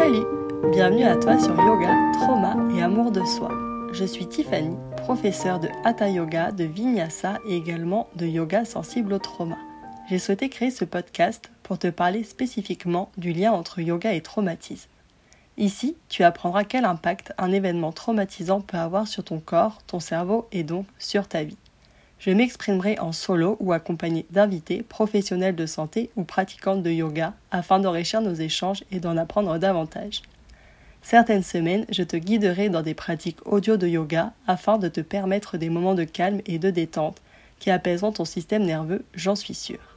Salut, bienvenue à toi sur Yoga, Trauma et Amour de Soi. Je suis Tiffany, professeure de Hatha Yoga, de Vinyasa et également de Yoga sensible au trauma. J'ai souhaité créer ce podcast pour te parler spécifiquement du lien entre yoga et traumatisme. Ici, tu apprendras quel impact un événement traumatisant peut avoir sur ton corps, ton cerveau et donc sur ta vie. Je m'exprimerai en solo ou accompagné d'invités, professionnels de santé ou pratiquantes de yoga afin d'enrichir nos échanges et d'en apprendre davantage. Certaines semaines, je te guiderai dans des pratiques audio de yoga afin de te permettre des moments de calme et de détente qui apaiseront ton système nerveux, j'en suis sûre.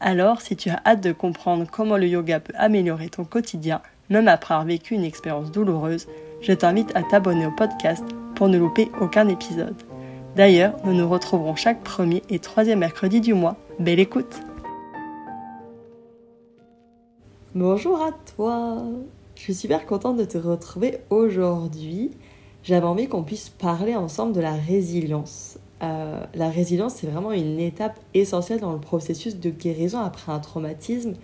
Alors, si tu as hâte de comprendre comment le yoga peut améliorer ton quotidien, même après avoir vécu une expérience douloureuse, je t'invite à t'abonner au podcast pour ne louper aucun épisode. D'ailleurs, nous nous retrouverons chaque premier et troisième mercredi du mois. Belle écoute Bonjour à toi Je suis super contente de te retrouver aujourd'hui. J'avais envie qu'on puisse parler ensemble de la résilience. Euh, la résilience, c'est vraiment une étape essentielle dans le processus de guérison après un traumatisme.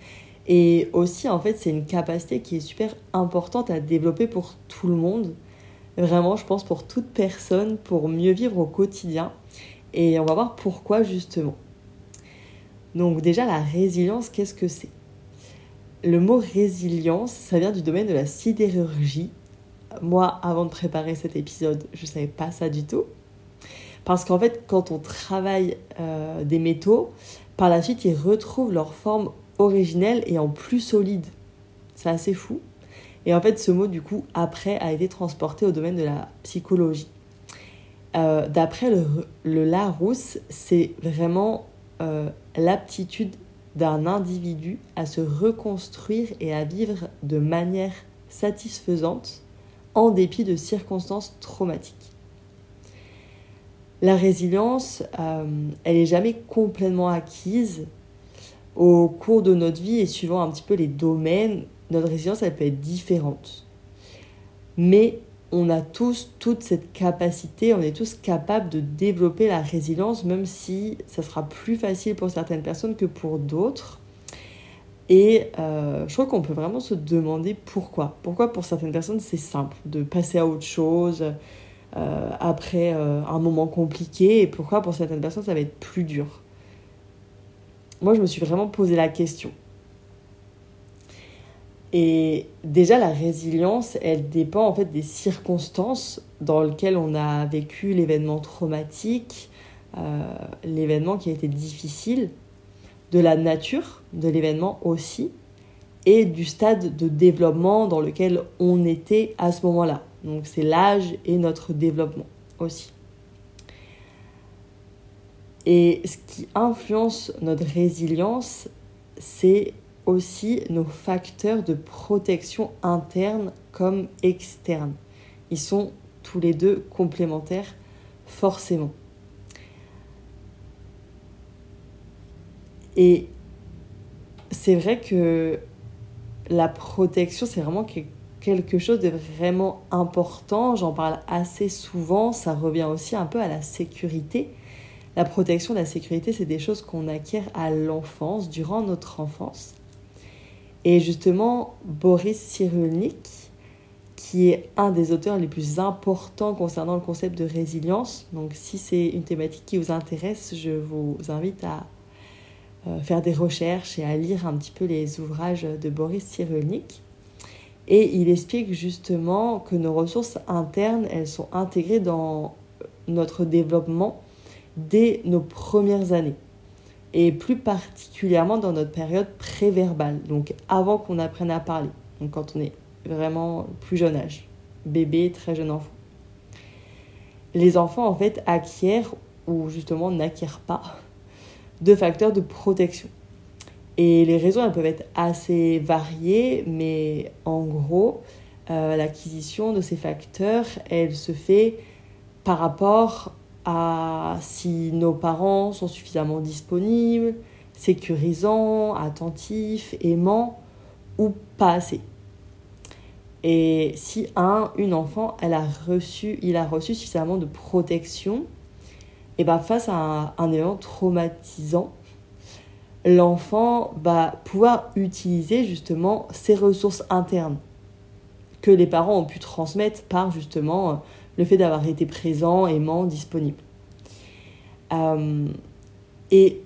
Et aussi, en fait, c'est une capacité qui est super importante à développer pour tout le monde. Vraiment, je pense pour toute personne, pour mieux vivre au quotidien. Et on va voir pourquoi justement. Donc déjà, la résilience, qu'est-ce que c'est? Le mot résilience, ça vient du domaine de la sidérurgie. Moi, avant de préparer cet épisode, je ne savais pas ça du tout. Parce qu'en fait, quand on travaille euh, des métaux, par la suite, ils retrouvent leur forme originelle et en plus solide. C'est assez fou. Et en fait, ce mot, du coup, après, a été transporté au domaine de la psychologie. Euh, d'après le, Larousse, c'est vraiment euh, l'aptitude d'un individu à se reconstruire et à vivre de manière satisfaisante en dépit de circonstances traumatiques. La résilience, euh, elle n'est jamais complètement acquise. Au cours de notre vie et suivant un petit peu les domaines, notre résilience, elle peut être différente. Mais on a tous toute cette capacité, on est tous capables de développer la résilience, même si ça sera plus facile pour certaines personnes que pour d'autres. Et euh, je crois qu'on peut vraiment se demander pourquoi. Pourquoi pour certaines personnes c'est simple de passer à autre chose euh, après euh, un moment compliqué et pourquoi pour certaines personnes ça va être plus dur. Moi je me suis vraiment posé la question. Et déjà, la résilience, elle dépend en fait des circonstances dans lesquelles on a vécu l'événement traumatique, euh, l'événement qui a été difficile, de la nature de l'événement aussi, et du stade de développement dans lequel on était à ce moment-là. Donc c'est l'âge et notre développement aussi. Et ce qui influence notre résilience, c'est aussi nos facteurs de protection interne comme externe. Ils sont tous les deux complémentaires forcément. Et c'est vrai que la protection, c'est vraiment quelque chose de vraiment important. J'en parle assez souvent. Ça revient aussi un peu à la sécurité. La protection, la sécurité, c'est des choses qu'on acquiert à l'enfance, durant notre enfance. Et justement, Boris Cyrulnik, qui est un des auteurs les plus importants concernant le concept de résilience, donc si c'est une thématique qui vous intéresse, je vous invite à euh, faire des recherches et à lire un petit peu les ouvrages de Boris Cyrulnik. Et il explique justement que nos ressources internes, elles sont intégrées dans notre développement dès nos premières années et plus particulièrement dans notre période préverbale, donc avant qu'on apprenne à parler, donc quand on est vraiment plus jeune âge, bébé, très jeune enfant. Les enfants en fait acquièrent ou justement n'acquièrent pas de facteurs de protection. Et les raisons elles peuvent être assez variées, mais en gros, euh, l'acquisition de ces facteurs, elle se fait par rapport à si nos parents sont suffisamment disponibles, sécurisants, attentifs, aimants ou pas assez. Et si un, une enfant, elle a reçu, il a reçu suffisamment de protection, et ben face à un, un événement traumatisant, l'enfant va pouvoir utiliser justement ses ressources internes que les parents ont pu transmettre par justement le fait d'avoir été présent, aimant, disponible. Euh, et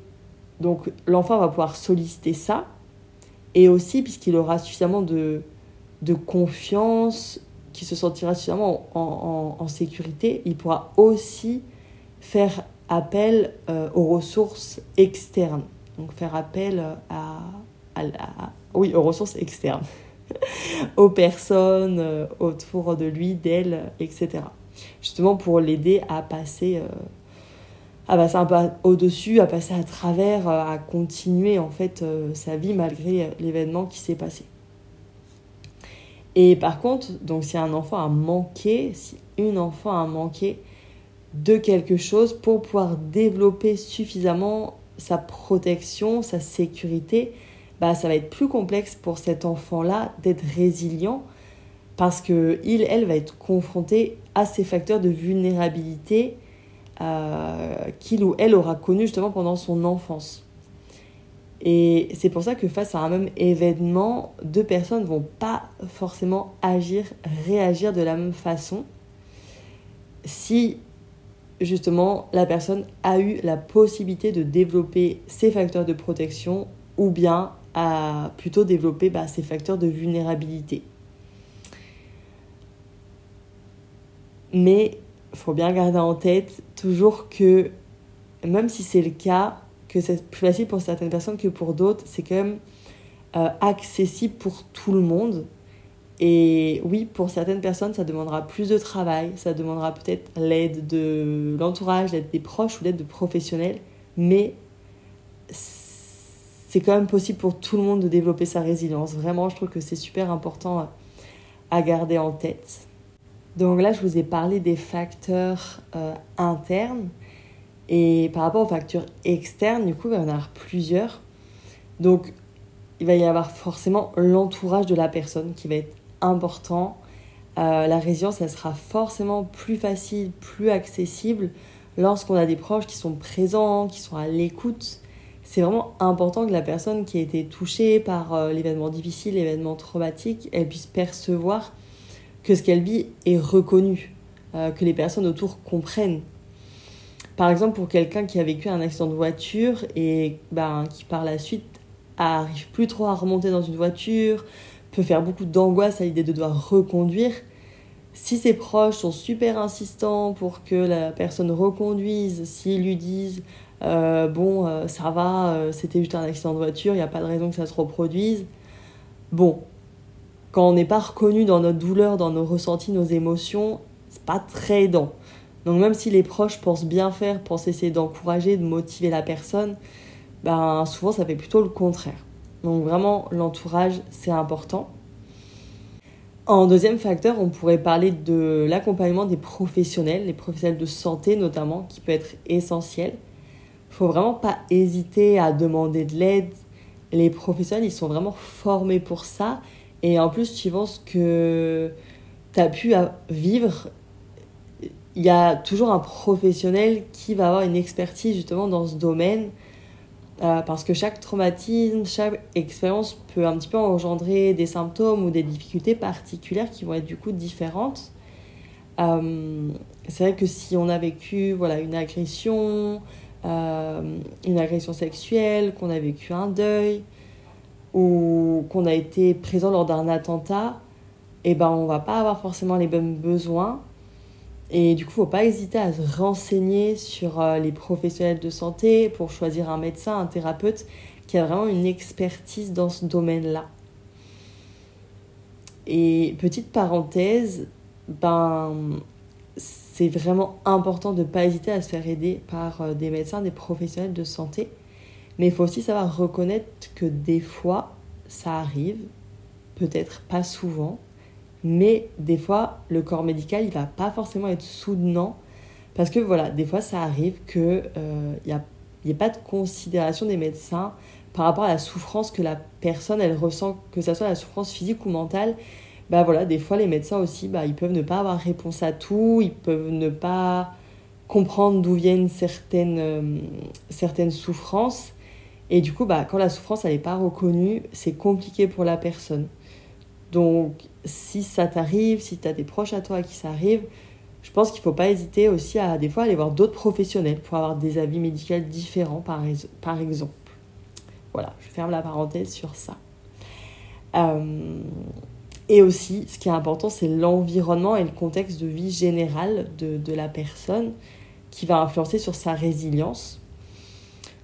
donc l'enfant va pouvoir solliciter ça, et aussi puisqu'il aura suffisamment de, confiance, qu'il se sentira suffisamment en, en, sécurité, il pourra aussi faire appel euh, aux ressources externes. Donc faire appel à, oui, aux ressources externes, aux personnes euh, autour de lui, d'elle, etc. Justement pour l'aider à passer, euh, à passer un peu au-dessus, à passer à travers, à continuer en fait sa vie malgré l'événement qui s'est passé. Et par contre, donc si un enfant a manqué, si une enfant a manqué de quelque chose pour pouvoir développer suffisamment sa protection, sa sécurité, bah, ça va être plus complexe pour cet enfant-là d'être résilient parce que il, elle va être confrontée à ces facteurs de vulnérabilité euh, qu'il ou elle aura connus justement pendant son enfance. Et c'est pour ça que face à un même événement, deux personnes ne vont pas forcément agir, réagir de la même façon si justement la personne a eu la possibilité de développer ses facteurs de protection ou bien a plutôt développé bah, ses facteurs de vulnérabilité. Mais il faut bien garder en tête toujours que même si c'est le cas, que c'est plus facile pour certaines personnes que pour d'autres, c'est quand même euh, accessible pour tout le monde. Et oui, pour certaines personnes, ça demandera plus de travail, ça demandera peut-être l'aide de l'entourage, l'aide des proches ou l'aide de professionnels, mais c'est quand même possible pour tout le monde de développer sa résilience. Vraiment, je trouve que c'est super important à garder en tête. Donc là, je vous ai parlé des facteurs euh, internes. Et par rapport aux facteurs externes, du coup, il va y en avoir plusieurs. Donc, il va y avoir forcément l'entourage de la personne qui va être important. Euh, la résilience, elle sera forcément plus facile, plus accessible lorsqu'on a des proches qui sont présents, qui sont à l'écoute. C'est vraiment important que la personne qui a été touchée par euh, l'événement difficile, l'événement traumatique, elle puisse percevoir que ce qu'elle vit est reconnu, euh, que les personnes autour comprennent par exemple, pour quelqu'un qui a vécu un accident de voiture et ben, qui par la suite arrive plus trop à remonter dans une voiture, peut faire beaucoup d'angoisse à l'idée de devoir reconduire, si ses proches sont super insistants pour que la personne reconduise, s'ils lui disent euh, bon, euh, ça va, c'était juste un accident de voiture, il n'y a pas de raison que ça se reproduise. Bon, quand on n'est pas reconnu dans notre douleur, dans nos ressentis, nos émotions, c'est pas très aidant. Donc même si les proches pensent bien faire, pensent essayer d'encourager, de motiver la personne, ben souvent ça fait plutôt le contraire. Donc vraiment l'entourage c'est important. En deuxième facteur, on pourrait parler de l'accompagnement des professionnels, les professionnels de santé notamment, qui peut être essentiel. Il faut vraiment pas hésiter à demander de l'aide. Les professionnels, ils sont vraiment formés pour ça. Et en plus, suivant ce que tu as pu vivre, il y a toujours un professionnel qui va avoir une expertise justement dans ce domaine. Euh, parce que chaque traumatisme, chaque expérience peut un petit peu engendrer des symptômes ou des difficultés particulières qui vont être du coup différentes. Euh, c'est vrai que si on a vécu voilà, une agression, euh, une agression sexuelle, qu'on a vécu un deuil, ou qu'on a été présent lors d'un attentat, eh ben, on va pas avoir forcément les mêmes besoins et du coup, faut pas hésiter à se renseigner sur euh, les professionnels de santé pour choisir un médecin, un thérapeute qui a vraiment une expertise dans ce domaine-là. Et petite parenthèse, ben, c'est vraiment important de ne pas hésiter à se faire aider par euh, des médecins, des professionnels de santé. Mais il faut aussi savoir reconnaître que des fois, ça arrive, peut-être pas souvent, mais des fois, le corps médical, il va pas forcément être soutenant. Parce que voilà, des fois, ça arrive qu'il euh, n'y ait pas de considération des médecins par rapport à la souffrance que la personne, elle ressent, que ce soit la souffrance physique ou mentale. Bah voilà, des fois, les médecins aussi, bah, ils peuvent ne pas avoir réponse à tout, ils peuvent ne pas comprendre d'où viennent certaines, euh, certaines souffrances. Et du coup, bah, quand la souffrance n'est pas reconnue, c'est compliqué pour la personne. Donc, si ça t'arrive, si tu as des proches à toi à qui ça arrive, je pense qu'il ne faut pas hésiter aussi à des fois aller voir d'autres professionnels pour avoir des avis médicaux différents, par, exemple. Voilà, je ferme la parenthèse sur ça. Euh, et aussi, ce qui est important, c'est l'environnement et le contexte de vie général de, la personne qui va influencer sur sa résilience.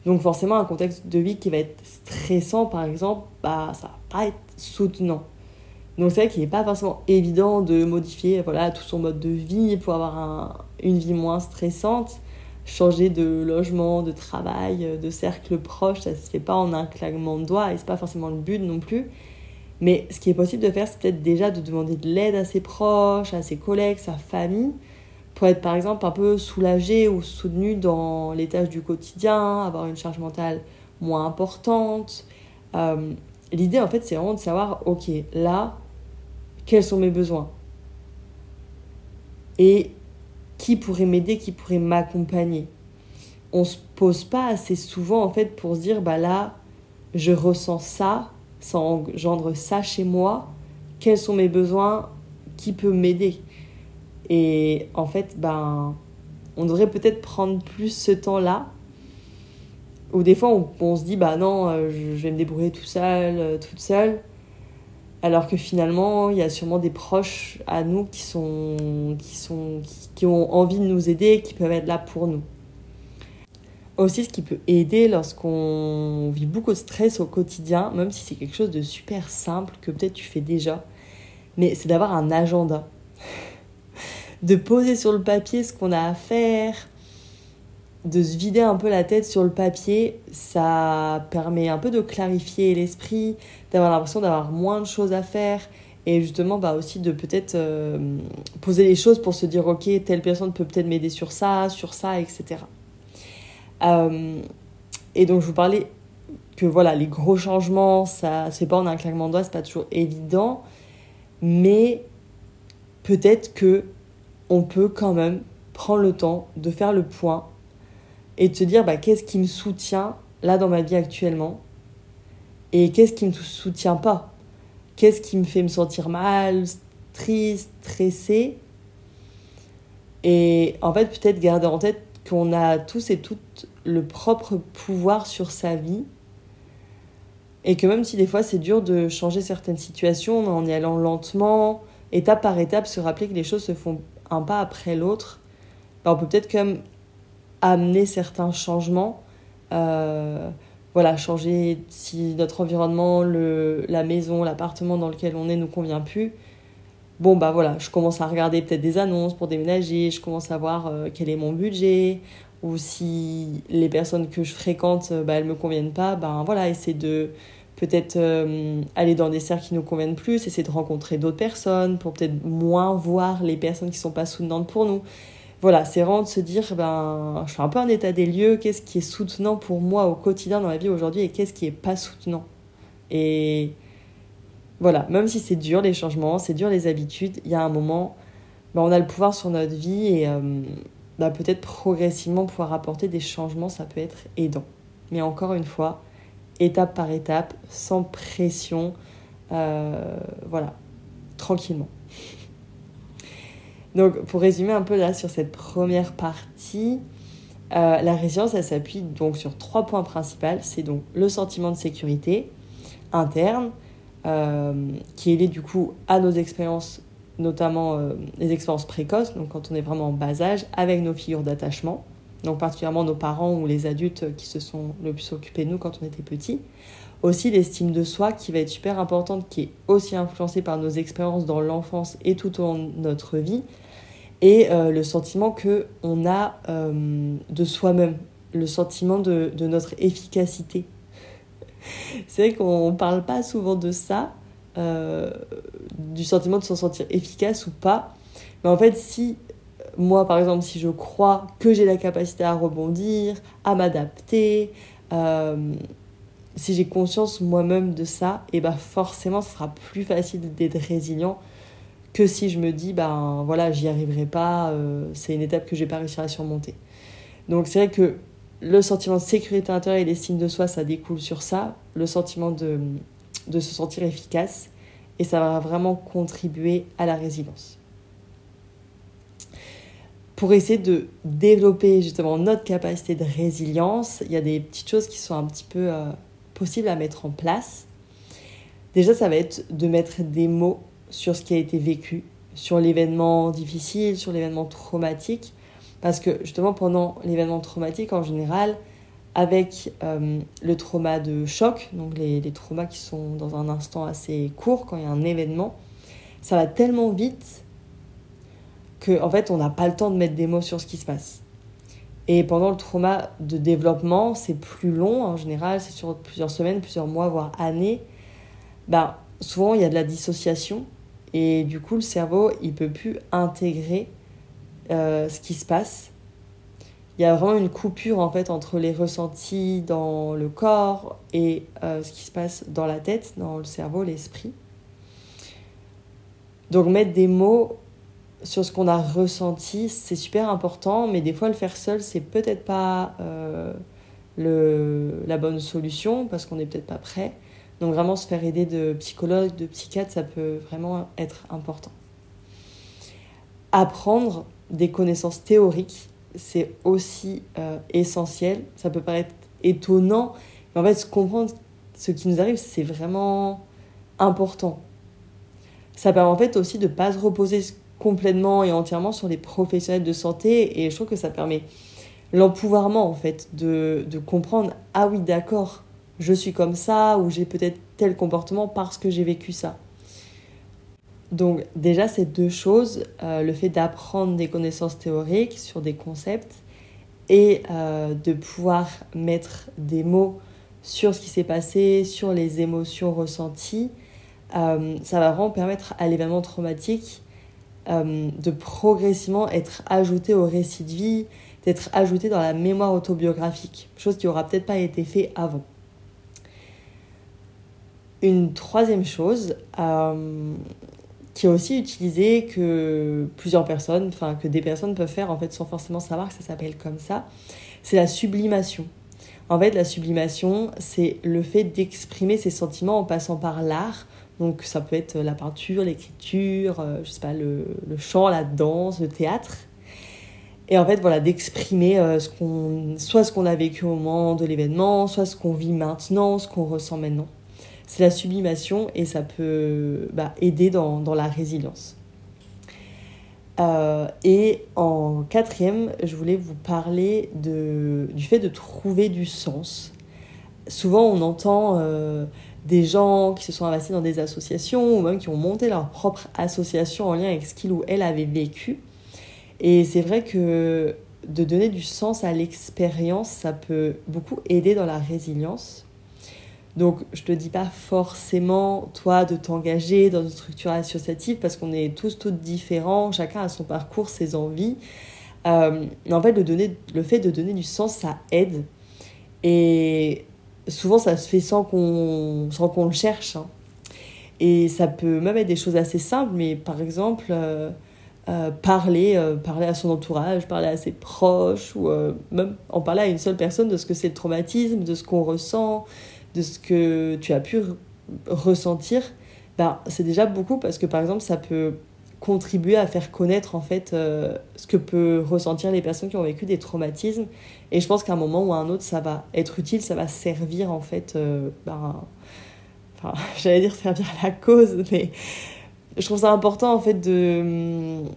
Donc forcément, un contexte de vie qui va être stressant, par exemple, bah, ça va pas être soutenant. Donc c'est vrai qu'il n'est pas forcément évident de modifier voilà, tout son mode de vie pour avoir un, une vie moins stressante. Changer de logement, de travail, de cercle proche, ça ne se fait pas en un claquement de doigts et c'est pas forcément le but non plus. Mais ce qui est possible de faire, c'est peut-être déjà de demander de l'aide à ses proches, à ses collègues, sa famille, pour être par exemple un peu soulagé ou soutenu dans les tâches du quotidien, avoir une charge mentale moins importante. Euh, l'idée en fait, c'est vraiment de savoir, ok, là, quels sont mes besoins? Et qui pourrait m'aider, qui pourrait m'accompagner? On se pose pas assez souvent en fait pour se dire, bah là, je ressens ça ça engendre ça chez moi, quels sont mes besoins, qui peut m'aider? Et en fait, ben, on devrait peut-être prendre plus ce temps-là. Ou des fois, on, se dit, bah non, euh, je vais me débrouiller tout seul, euh, toute seule. Alors que finalement, il y a sûrement des proches à nous qui, sont, qui, sont, qui ont envie de nous aider, qui peuvent être là pour nous. Aussi, ce qui peut aider lorsqu'on vit beaucoup de stress au quotidien, même si c'est quelque chose de super simple que peut-être tu fais déjà, mais c'est d'avoir un agenda. De poser sur le papier ce qu'on a à faire, de se vider un peu la tête sur le papier, ça permet un peu de clarifier l'esprit, d'avoir l'impression d'avoir moins de choses à faire et justement bah aussi de peut-être euh, poser les choses pour se dire ok telle personne peut peut-être m'aider sur ça, sur ça, etc. Euh, et donc, je vous parlais que voilà, les gros changements, ça c'est pas en un claquement de doigts, c'est pas toujours évident, mais peut-être que on peut quand même prendre le temps de faire le point et de se dire bah, qu'est-ce qui me soutient là dans ma vie actuellement et qu'est-ce qui me soutient pas? Qu'est-ce qui me fait me sentir mal, triste, stressé? Et en fait, peut-être garder en tête qu'on a tous et toutes le propre pouvoir sur sa vie. Et que même si des fois c'est dur de changer certaines situations en y allant lentement, étape par étape, se rappeler que les choses se font un pas après l'autre, bah, on peut peut-être quand même amener certains changements. Euh, voilà, changer si notre environnement, le, la maison, l'appartement dans lequel on est nous convient plus. Bon, bah voilà, je commence à regarder peut-être des annonces pour déménager, je commence à voir euh, quel est mon budget, ou si les personnes que je fréquente, bah, elles me conviennent pas, ben voilà, essayer de peut-être euh, aller dans des cercles qui nous conviennent plus, essayer de rencontrer d'autres personnes pour peut-être moins voir les personnes qui sont pas soutenantes pour nous. Voilà, c'est vraiment de se dire, ben, je fais un peu un état des lieux, qu'est-ce qui est soutenant pour moi au quotidien dans ma vie aujourd'hui et qu'est-ce qui est pas soutenant. Et voilà, même si c'est dur les changements, c'est dur les habitudes, il y a un moment, ben, on a le pouvoir sur notre vie et euh, bah, peut-être progressivement pouvoir apporter des changements, ça peut être aidant. Mais encore une fois, étape par étape, sans pression, euh, voilà, tranquillement. Donc pour résumer un peu là sur cette première partie, euh, la résilience, elle s'appuie donc sur trois points principaux. C'est donc le sentiment de sécurité interne, euh, qui est lié du coup à nos expériences notamment les expériences précoces, donc quand on est vraiment en bas âge, avec nos figures d'attachement, donc particulièrement nos parents ou les adultes qui se sont le plus occupés de nous quand on était petit. Aussi l'estime de soi qui va être super importante, qui est aussi influencée par nos expériences dans l'enfance et tout au long de notre vie, et euh, le sentiment que on a euh, de soi-même, le sentiment de, de notre efficacité. C'est vrai qu'on ne parle pas souvent de ça, euh, du sentiment de s'en sentir efficace ou pas. Mais en fait, si moi, par exemple, si je crois que j'ai la capacité à rebondir, à m'adapter, euh, si j'ai conscience moi-même de ça, et ben forcément, ce sera plus facile d'être résilient que si je me dis, ben voilà, j'y arriverai pas, euh, c'est une étape que je vais pas réussir à surmonter. Donc c'est vrai que le sentiment de sécurité intérieure et l'estime de soi, ça découle sur ça. Le sentiment de de se sentir efficace. et ça va vraiment contribuer à la résilience. Pour essayer de développer justement notre capacité de résilience, il y a des petites choses qui sont un petit peu euh, possibles à mettre en place. Déjà, ça va être de mettre des mots sur ce qui a été vécu, sur l'événement difficile, sur l'événement traumatique. Parce que justement, pendant l'événement traumatique, en général, avec euh, le trauma de choc, donc les, les, traumas qui sont dans un instant assez court, quand il y a un événement, ça va tellement vite qu'en en fait, on n'a pas le temps de mettre des mots sur ce qui se passe. Et pendant le trauma de développement, c'est plus long en général, c'est sur plusieurs semaines, plusieurs mois, voire années. Ben, souvent, il y a de la dissociation et du coup, le cerveau, il peut plus intégrer euh, ce qui se passe. Il y a vraiment une coupure en fait entre les ressentis dans le corps et euh, ce qui se passe dans la tête, dans le cerveau, l'esprit. Donc mettre des mots sur ce qu'on a ressenti, c'est super important, mais des fois le faire seul, c'est peut-être pas euh, le, la bonne solution parce qu'on n'est peut-être pas prêt. Donc vraiment se faire aider de psychologues, de psychiatres, ça peut vraiment être important. Apprendre des connaissances théoriques, c'est aussi euh, essentiel. Ça peut paraître étonnant, mais en fait, comprendre ce qui nous arrive, c'est vraiment important. Ça permet en fait aussi de ne pas se reposer complètement et entièrement sur les professionnels de santé et je trouve que ça permet l'empouvoirment en fait de, comprendre ah oui d'accord je suis comme ça ou j'ai peut-être tel comportement parce que j'ai vécu ça. Donc déjà ces deux choses, euh, le fait d'apprendre des connaissances théoriques sur des concepts et euh, de pouvoir mettre des mots sur ce qui s'est passé, sur les émotions ressenties, euh, ça va vraiment permettre à l'événement traumatique de progressivement être ajouté au récit de vie, d'être ajouté dans la mémoire autobiographique, chose qui aura peut-être pas été fait avant. Une troisième chose euh, qui est aussi utilisée que plusieurs personnes, enfin que des personnes peuvent faire en fait sans forcément savoir que ça s'appelle comme ça, c'est la sublimation. En fait, la sublimation, c'est le fait d'exprimer ses sentiments en passant par l'art. Donc ça peut être la peinture, l'écriture, euh, je pas, le, chant, la danse, le théâtre. Et en fait, voilà, d'exprimer euh, ce soit ce qu'on a vécu au moment de l'événement, soit ce qu'on vit maintenant, ce qu'on ressent maintenant c'est la sublimation et ça peut bah, aider dans, la résilience. Euh, et en quatrième, je voulais vous parler du fait de trouver du sens. Souvent, on entend euh, des gens qui se sont investis dans des associations ou même qui ont monté leur propre association en lien avec ce qu'il ou elle avait vécu. Et c'est vrai que de donner du sens à l'expérience, ça peut beaucoup aider dans la résilience. Donc, je te dis pas forcément, toi, de t'engager dans une structure associative parce qu'on est tous, toutes différents, chacun a son parcours, ses envies. Euh, mais en fait, le, donner, le fait de donner du sens, ça aide. Et souvent, ça se fait sans qu'on qu'on le cherche. Hein. Et ça peut même être des choses assez simples, mais par exemple, euh, euh, parler, parler à son entourage, parler à ses proches, ou même en parler à une seule personne de ce que c'est le traumatisme, de ce qu'on ressent, de ce que tu as pu ressentir, ben, c'est déjà beaucoup parce que par exemple ça peut contribuer à faire connaître en fait euh, ce que peuvent ressentir les personnes qui ont vécu des traumatismes et je pense qu'à un moment ou à un autre ça va être utile ça va servir en fait euh, ben, j'allais dire servir à la cause mais je trouve ça important en fait de hum,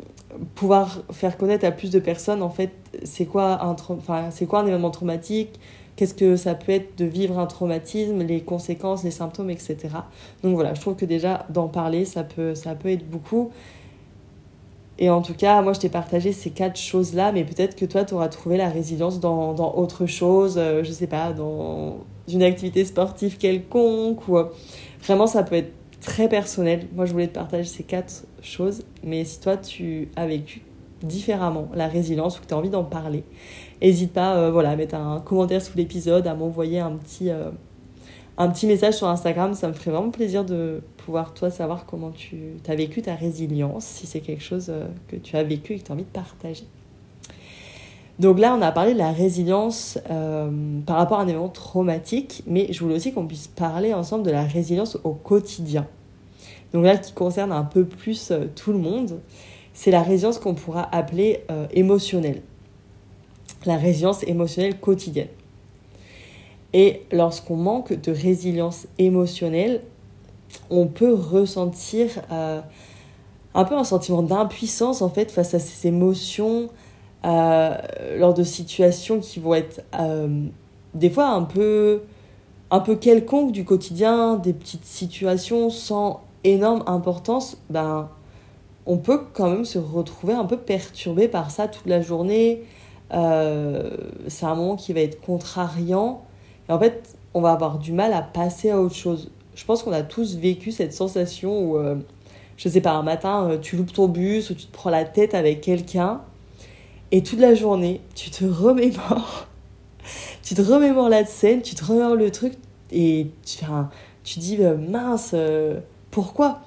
pouvoir faire connaître à plus de personnes en fait c'est quoi un enfin c'est quoi un événement traumatique qu'est-ce que ça peut être de vivre un traumatisme, les conséquences, les symptômes, etc. Donc voilà, je trouve que déjà d'en parler, ça peut, ça peut être beaucoup. Et en tout cas, moi, je t'ai partagé ces quatre choses-là, mais peut-être que toi, tu auras trouvé la résilience dans, dans autre chose, euh, je sais pas, dans une activité sportive quelconque, ou euh, vraiment, ça peut être très personnel. Moi, je voulais te partager ces quatre choses, mais si toi, tu as vécu différemment la résilience ou que tu as envie d'en parler, n'hésite pas euh, voilà, à mettre un commentaire sous l'épisode, à m'envoyer un petit, euh, un petit message sur Instagram. Ça me ferait vraiment plaisir de pouvoir, toi, savoir comment tu as vécu ta résilience, si c'est quelque chose euh, que tu as vécu et que tu as envie de partager. Donc là, on a parlé de la résilience par rapport à un événement traumatique, mais je voulais aussi qu'on puisse parler ensemble de la résilience au quotidien. donc là qui concerne un peu plus euh, tout le monde, c'est la résilience qu'on pourra appeler euh, émotionnelle. La résilience émotionnelle quotidienne. Et lorsqu'on manque de résilience émotionnelle, on peut ressentir euh, un peu un sentiment d'impuissance en fait face à ces émotions lors de situations qui vont être des fois un peu un peu quelconques du quotidien, des petites situations sans énorme importance, ben, on peut quand même se retrouver un peu perturbé par ça toute la journée. Euh, c'est un moment qui va être contrariant. Et en fait, on va avoir du mal à passer à autre chose. Je pense qu'on a tous vécu cette sensation où, euh, je sais pas, un matin, euh, tu loupes ton bus ou tu te prends la tête avec quelqu'un. Et toute la journée, tu te remémores. tu te remémores la scène, tu te remémores le truc. Et tu, enfin, tu dis, mince pourquoi?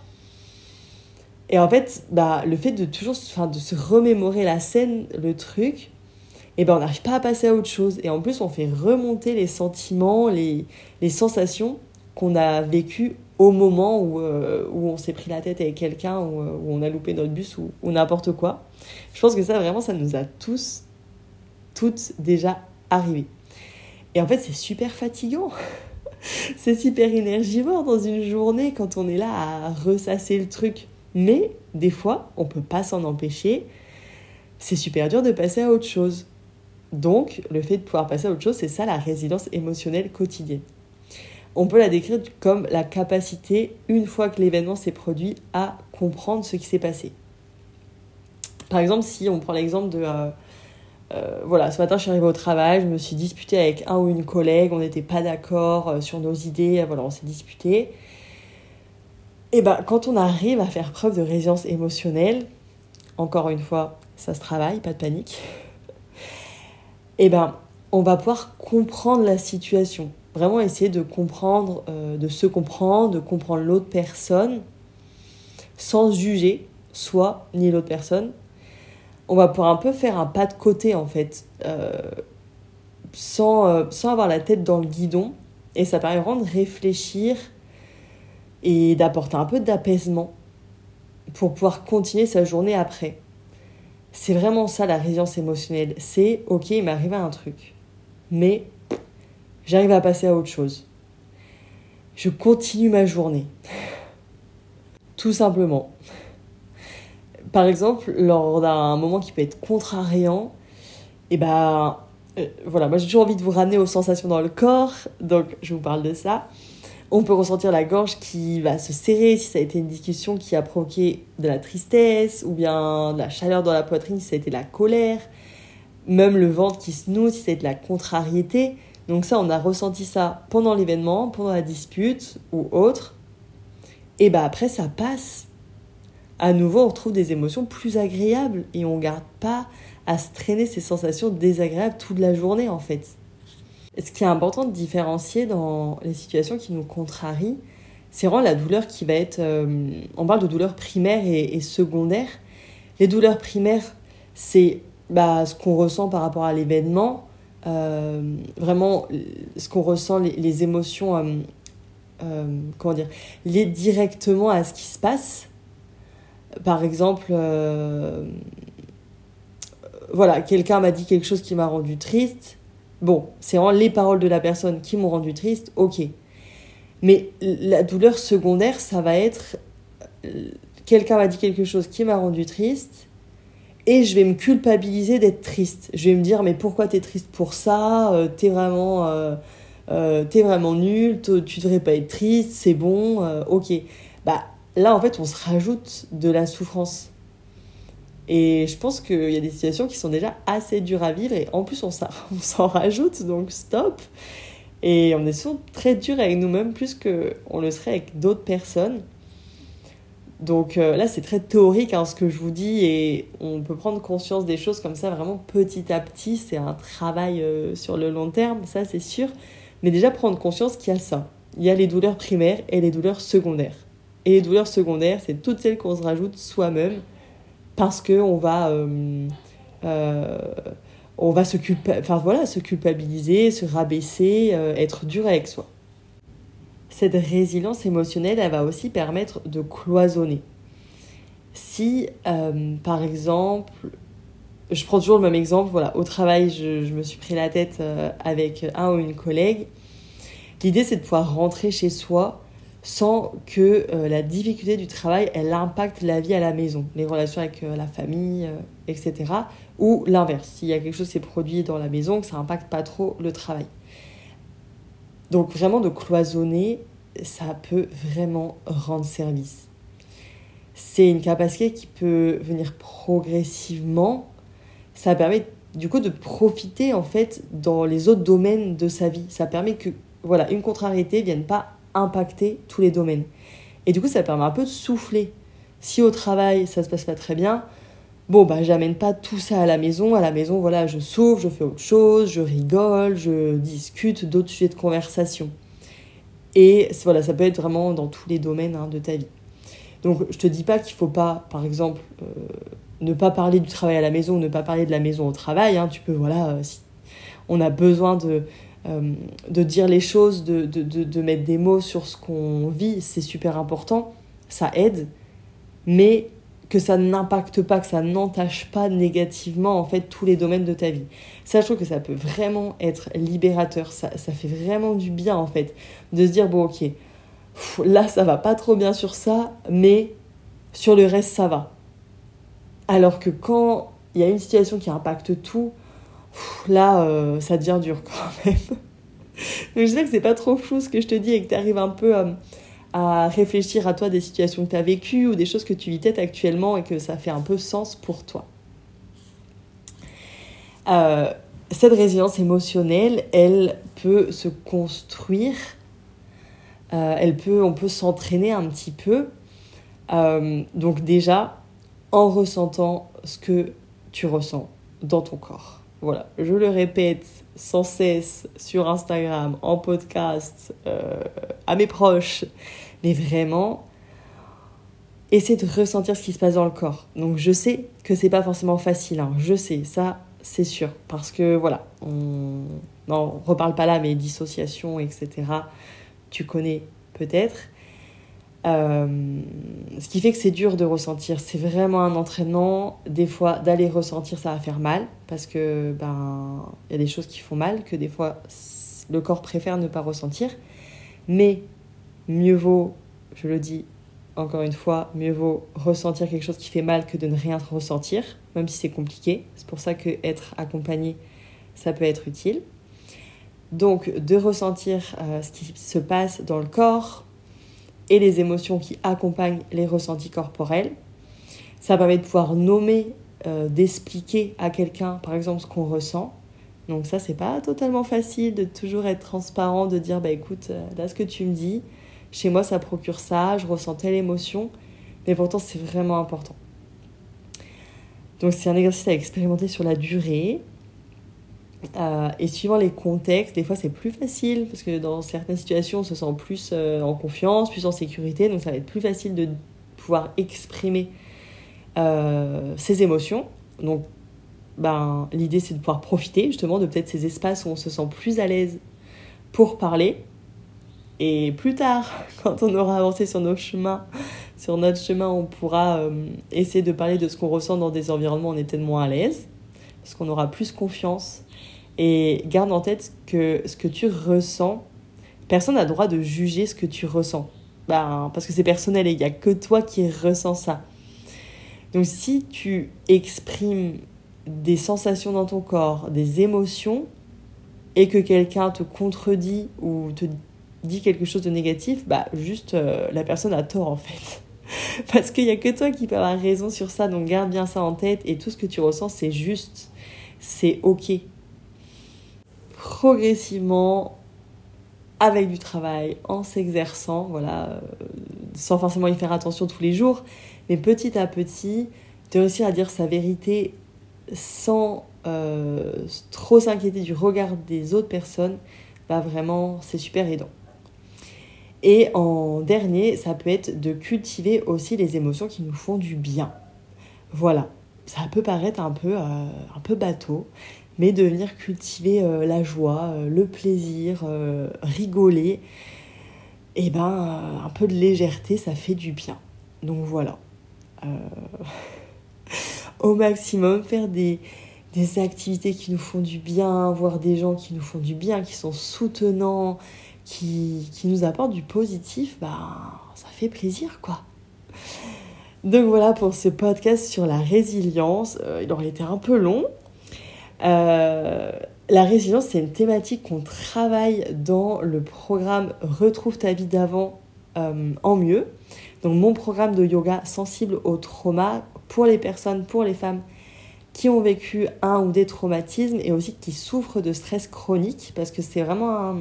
Et en fait, bah, le fait de toujours enfin, de se remémorer la scène, le truc, et eh ben on n'arrive pas à passer à autre chose. Et en plus, on fait remonter les sentiments, les, sensations qu'on a vécues au moment où, euh, où on s'est pris la tête avec quelqu'un, ou euh, où, on a loupé notre bus, ou, ou n'importe quoi. Je pense que ça, vraiment, ça nous a tous, toutes déjà arrivé. Et en fait, c'est super fatigant. c'est super énergivore dans une journée quand on est là à ressasser le truc. Mais des fois, on peut pas s'en empêcher. C'est super dur de passer à autre chose. Donc, le fait de pouvoir passer à autre chose, c'est ça la résilience émotionnelle quotidienne. On peut la décrire comme la capacité, une fois que l'événement s'est produit, à comprendre ce qui s'est passé. Par exemple, si on prend l'exemple de euh, euh, voilà, ce matin, je suis arrivée au travail, je me suis disputée avec un ou une collègue, on n'était pas d'accord euh, sur nos idées, voilà, on s'est disputé. Et ben, quand on arrive à faire preuve de résilience émotionnelle, encore une fois, ça se travaille, pas de panique. Et ben, on va pouvoir comprendre la situation, vraiment essayer de comprendre, euh, de se comprendre, de comprendre l'autre personne, sans juger soi ni l'autre personne, on va pouvoir un peu faire un pas de côté en fait, euh, sans, euh, sans avoir la tête dans le guidon. Et ça permet vraiment de réfléchir et d'apporter un peu d'apaisement pour pouvoir continuer sa journée après. C'est vraiment ça la résilience émotionnelle. C'est ok, il m'est arrivé un truc, mais j'arrive à passer à autre chose. Je continue ma journée. Tout simplement par exemple, lors d'un moment qui peut être contrariant, et eh ben euh, voilà, moi j'ai toujours envie de vous ramener aux sensations dans le corps, donc je vous parle de ça. On peut ressentir la gorge qui va se serrer si ça a été une discussion qui a provoqué de la tristesse ou bien de la chaleur dans la poitrine si ça a été la colère, même le ventre qui se noue si ça a été de la contrariété. Donc ça, on a ressenti ça pendant l'événement, pendant la dispute ou autre. Et ben après, ça passe à nouveau, on retrouve des émotions plus agréables et on ne garde pas à se traîner ces sensations désagréables toute la journée en fait. Ce qui est important de différencier dans les situations qui nous contrarient, c'est vraiment la douleur qui va être... Euh, on parle de douleur primaire et, secondaire. Les douleurs primaires, c'est bah, ce qu'on ressent par rapport à l'événement, euh, vraiment ce qu'on ressent, les, émotions, euh, comment dire, liées directement à ce qui se passe par exemple, voilà, quelqu'un m'a dit quelque chose qui m'a rendu triste. Bon, c'est vraiment les paroles de la personne qui m'ont rendu triste, ok. Mais la douleur secondaire, ça va être euh, quelqu'un m'a dit quelque chose qui m'a rendu triste et je vais me culpabiliser d'être triste. Je vais me dire mais pourquoi t'es triste pour ça? Euh, T'es vraiment t'es vraiment nul, tu devrais pas être triste, c'est bon, ok. Bah là, en fait, on se rajoute de la souffrance. Et je pense qu'il y a des situations qui sont déjà assez dures à vivre et en plus, on s'en rajoute, donc stop. Et on est souvent très dur avec nous-mêmes plus qu'on le serait avec d'autres personnes. Donc euh, là, c'est très théorique hein, ce que je vous dis et on peut prendre conscience des choses comme ça vraiment petit à petit. C'est un travail euh, sur le long terme, ça c'est sûr. Mais déjà prendre conscience qu'il y a ça. Il y a les douleurs primaires et les douleurs secondaires. Et les douleurs secondaires, c'est toutes celles qu'on se rajoute soi-même parce qu'on va, euh, euh, on va se, enfin, voilà, se culpabiliser, se rabaisser, euh, être dur avec soi. cette résilience émotionnelle, elle va aussi permettre de cloisonner. Si, par exemple, je prends toujours le même exemple, voilà, au travail, je, me suis pris la tête avec un ou une collègue. L'idée, c'est de pouvoir rentrer chez soi sans que euh, la difficulté du travail, elle impacte la vie à la maison, les relations avec la famille, etc. Ou l'inverse, s'il y a quelque chose qui s'est produit dans la maison, que ça impacte pas trop le travail. Donc vraiment de cloisonner, ça peut vraiment rendre service. C'est une capacité qui peut venir progressivement. Ça permet du coup de profiter en fait dans les autres domaines de sa vie. Ça permet que voilà, une contrariété vienne pas impacter tous les domaines. Et du coup, ça permet un peu de souffler. Si au travail, ça se passe pas très bien, bon, bah, j'amène pas tout ça à la maison. À la maison, voilà, je souffre, je fais autre chose, je rigole, je discute d'autres sujets de conversation. Et voilà, ça peut être vraiment dans tous les domaines hein, de ta vie. Donc, je te dis pas qu'il faut pas, par exemple, euh, ne pas parler du travail à la maison, ne pas parler de la maison au travail. Hein. Tu peux, voilà, euh, si on a besoin de, de dire les choses, de, de, de, de mettre des mots sur ce qu'on vit, c'est super important. Ça aide. Mais que ça n'impacte pas, que ça n'entache pas négativement en fait tous les domaines de ta vie. Ça, que ça peut vraiment être libérateur, ça, ça fait vraiment du bien en fait, de se dire bon ok, là ça va pas trop bien sur ça, mais sur le reste ça va. Alors que quand il y a une situation qui impacte tout, là euh, ça devient dur quand même. Je sais que c'est pas trop flou ce que je te dis et que tu arrives un peu à à réfléchir à toi des situations que tu as vécues ou des choses que tu vis peut-être actuellement et que ça fait un peu sens pour toi. Euh, cette résilience émotionnelle, elle peut se construire, euh, elle peut, on peut s'entraîner un petit peu. Euh, donc déjà, en ressentant ce que tu ressens dans ton corps. Voilà, je le répète sans cesse sur Instagram, en podcast, euh, à mes proches, mais vraiment, essayer de ressentir ce qui se passe dans le corps. Donc je sais que c'est pas forcément facile, hein. je sais, ça c'est sûr, parce que voilà, on on reparle pas là, mais dissociation, etc. Tu connais peut-être. Euh, ce qui fait que c'est dur de ressentir. C'est vraiment un entraînement. Des fois, d'aller ressentir, ça va faire mal parce que ben il y a des choses qui font mal que des fois le corps préfère ne pas ressentir. Mais mieux vaut, je le dis encore une fois, mieux vaut ressentir quelque chose qui fait mal que de ne rien ressentir, même si c'est compliqué. C'est pour ça que être accompagné, ça peut être utile. Donc de ressentir euh, ce qui se passe dans le corps, et les émotions qui accompagnent les ressentis corporels. Ça permet de pouvoir nommer, euh, d'expliquer à quelqu'un, par exemple, ce qu'on ressent. Donc ça, c'est pas totalement facile de toujours être transparent, de dire, bah écoute, euh, là, ce que tu me dis, chez moi, ça procure ça, je ressens telle émotion, mais pourtant, c'est vraiment important. Donc c'est un exercice à expérimenter sur la durée. Euh, et suivant les contextes, des fois c'est plus facile parce que dans certaines situations on se sent plus euh, en confiance, plus en sécurité, donc ça va être plus facile de pouvoir exprimer euh, ses émotions. Donc ben, l'idée c'est de pouvoir profiter justement de peut-être ces espaces où on se sent plus à l'aise pour parler. Et plus tard, quand on aura avancé sur nos chemins, sur notre chemin, on pourra essayer de parler de ce qu'on ressent dans des environnements où on est peut-être moins à l'aise, parce qu'on aura plus confiance et garde en tête que ce que tu ressens, personne n'a droit de juger ce que tu ressens. Ben, parce que c'est personnel et il n'y a que toi qui ressens ça. Donc si tu exprimes des sensations dans ton corps, des émotions, et que quelqu'un te contredit ou te dit quelque chose de négatif, bah juste euh, la personne a tort en fait. Parce qu'il n'y a que toi qui peux avoir raison sur ça, donc garde bien ça en tête et tout ce que tu ressens c'est juste, c'est ok progressivement avec du travail, en s'exerçant, voilà, euh, sans forcément y faire attention tous les jours, mais petit à petit, de réussir à dire sa vérité sans euh, trop s'inquiéter du regard des autres personnes, bah vraiment, c'est super aidant. Et en dernier, ça peut être de cultiver aussi les émotions qui nous font du bien. Voilà, ça peut paraître un peu, euh, un peu bateau, mais de venir cultiver euh, la joie, euh, le plaisir, rigoler. et eh ben euh, un peu de légèreté, ça fait du bien. Donc voilà. Euh, au maximum, faire des, activités qui nous font du bien, voir des gens qui nous font du bien, qui sont soutenants, qui, qui nous apportent du positif, bah, ça fait plaisir quoi. Donc voilà pour ce podcast sur la résilience. Euh, il aurait été un peu long. Euh, la résilience, c'est une thématique qu'on travaille dans le programme Retrouve ta vie d'avant euh, en mieux. Donc mon programme de yoga sensible au trauma pour les personnes, pour les femmes qui ont vécu un ou des traumatismes et aussi qui souffrent de stress chronique parce que c'est vraiment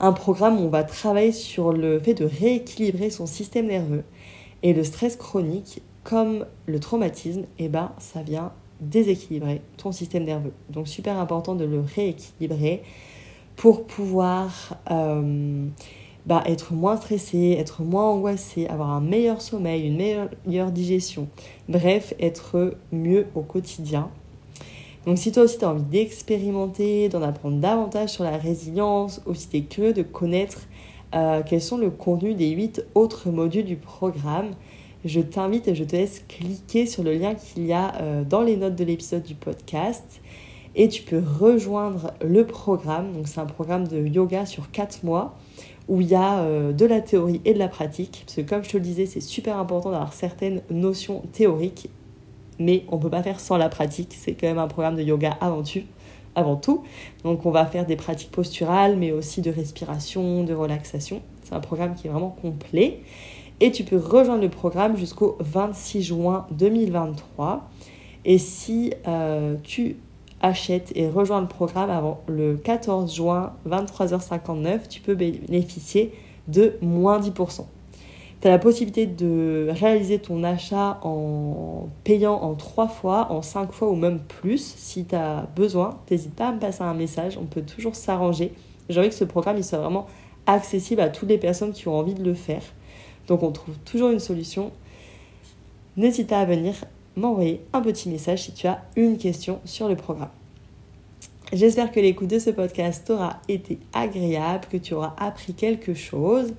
un, programme où on va travailler sur le fait de rééquilibrer son système nerveux. Et le stress chronique, comme le traumatisme, eh ben, ça vient déséquilibrer ton système nerveux. Donc super important de le rééquilibrer pour pouvoir euh, bah, être moins stressé, être moins angoissé, avoir un meilleur sommeil, une meilleure digestion. Bref, être mieux au quotidien. Donc si toi aussi tu as envie d'expérimenter, d'en apprendre davantage sur la résilience, ou si tu curieux de connaître euh, quels sont le contenu des 8 autres modules du programme, je t'invite et je te laisse cliquer sur le lien qu'il y a euh, dans les notes de l'épisode du podcast et tu peux rejoindre le programme. Donc c'est un programme de yoga sur 4 mois où il y a euh, de la théorie et de la pratique. Parce que comme je te le disais, c'est super important d'avoir certaines notions théoriques, mais on ne peut pas faire sans la pratique. C'est quand même un programme de yoga avant tout. Avant tout. Donc on va faire des pratiques posturales, mais aussi de respiration, de relaxation. C'est un programme qui est vraiment complet. Et tu peux rejoindre le programme jusqu'au 26 juin 2023. Et si euh, tu achètes et rejoins le programme avant le 14 juin 23h59, tu peux bénéficier de moins 10%. Tu as la possibilité de réaliser ton achat en payant en 3 fois, en 5 fois ou même plus. Si tu as besoin, n'hésite pas à me passer un message, on peut toujours s'arranger. J'ai envie que ce programme il soit vraiment accessible à toutes les personnes qui ont envie de le faire. Donc on trouve toujours une solution. N'hésite pas à venir m'envoyer un petit message si tu as une question sur le programme. J'espère que l'écoute de ce podcast t'aura été agréable, que tu auras appris quelque chose.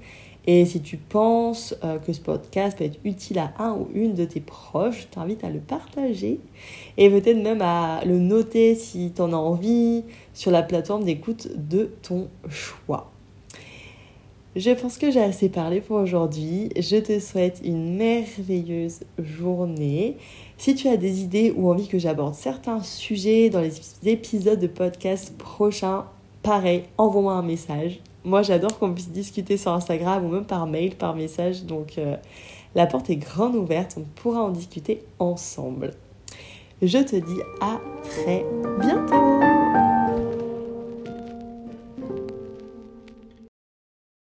Et si tu penses euh, que ce podcast peut être utile à un ou une de tes proches, je t'invite à le partager et peut-être même à le noter si tu en as envie sur la plateforme d'écoute de ton choix. Je pense que j'ai assez parlé pour aujourd'hui. Je te souhaite une merveilleuse journée. Si tu as des idées ou envie que j'aborde certains sujets dans les épisodes de podcast prochains, pareil, envoie-moi un message. Moi, j'adore qu'on puisse discuter sur Instagram ou même par mail, par message. Donc, euh, la porte est grande ouverte. On pourra en discuter ensemble. Je te dis à très bientôt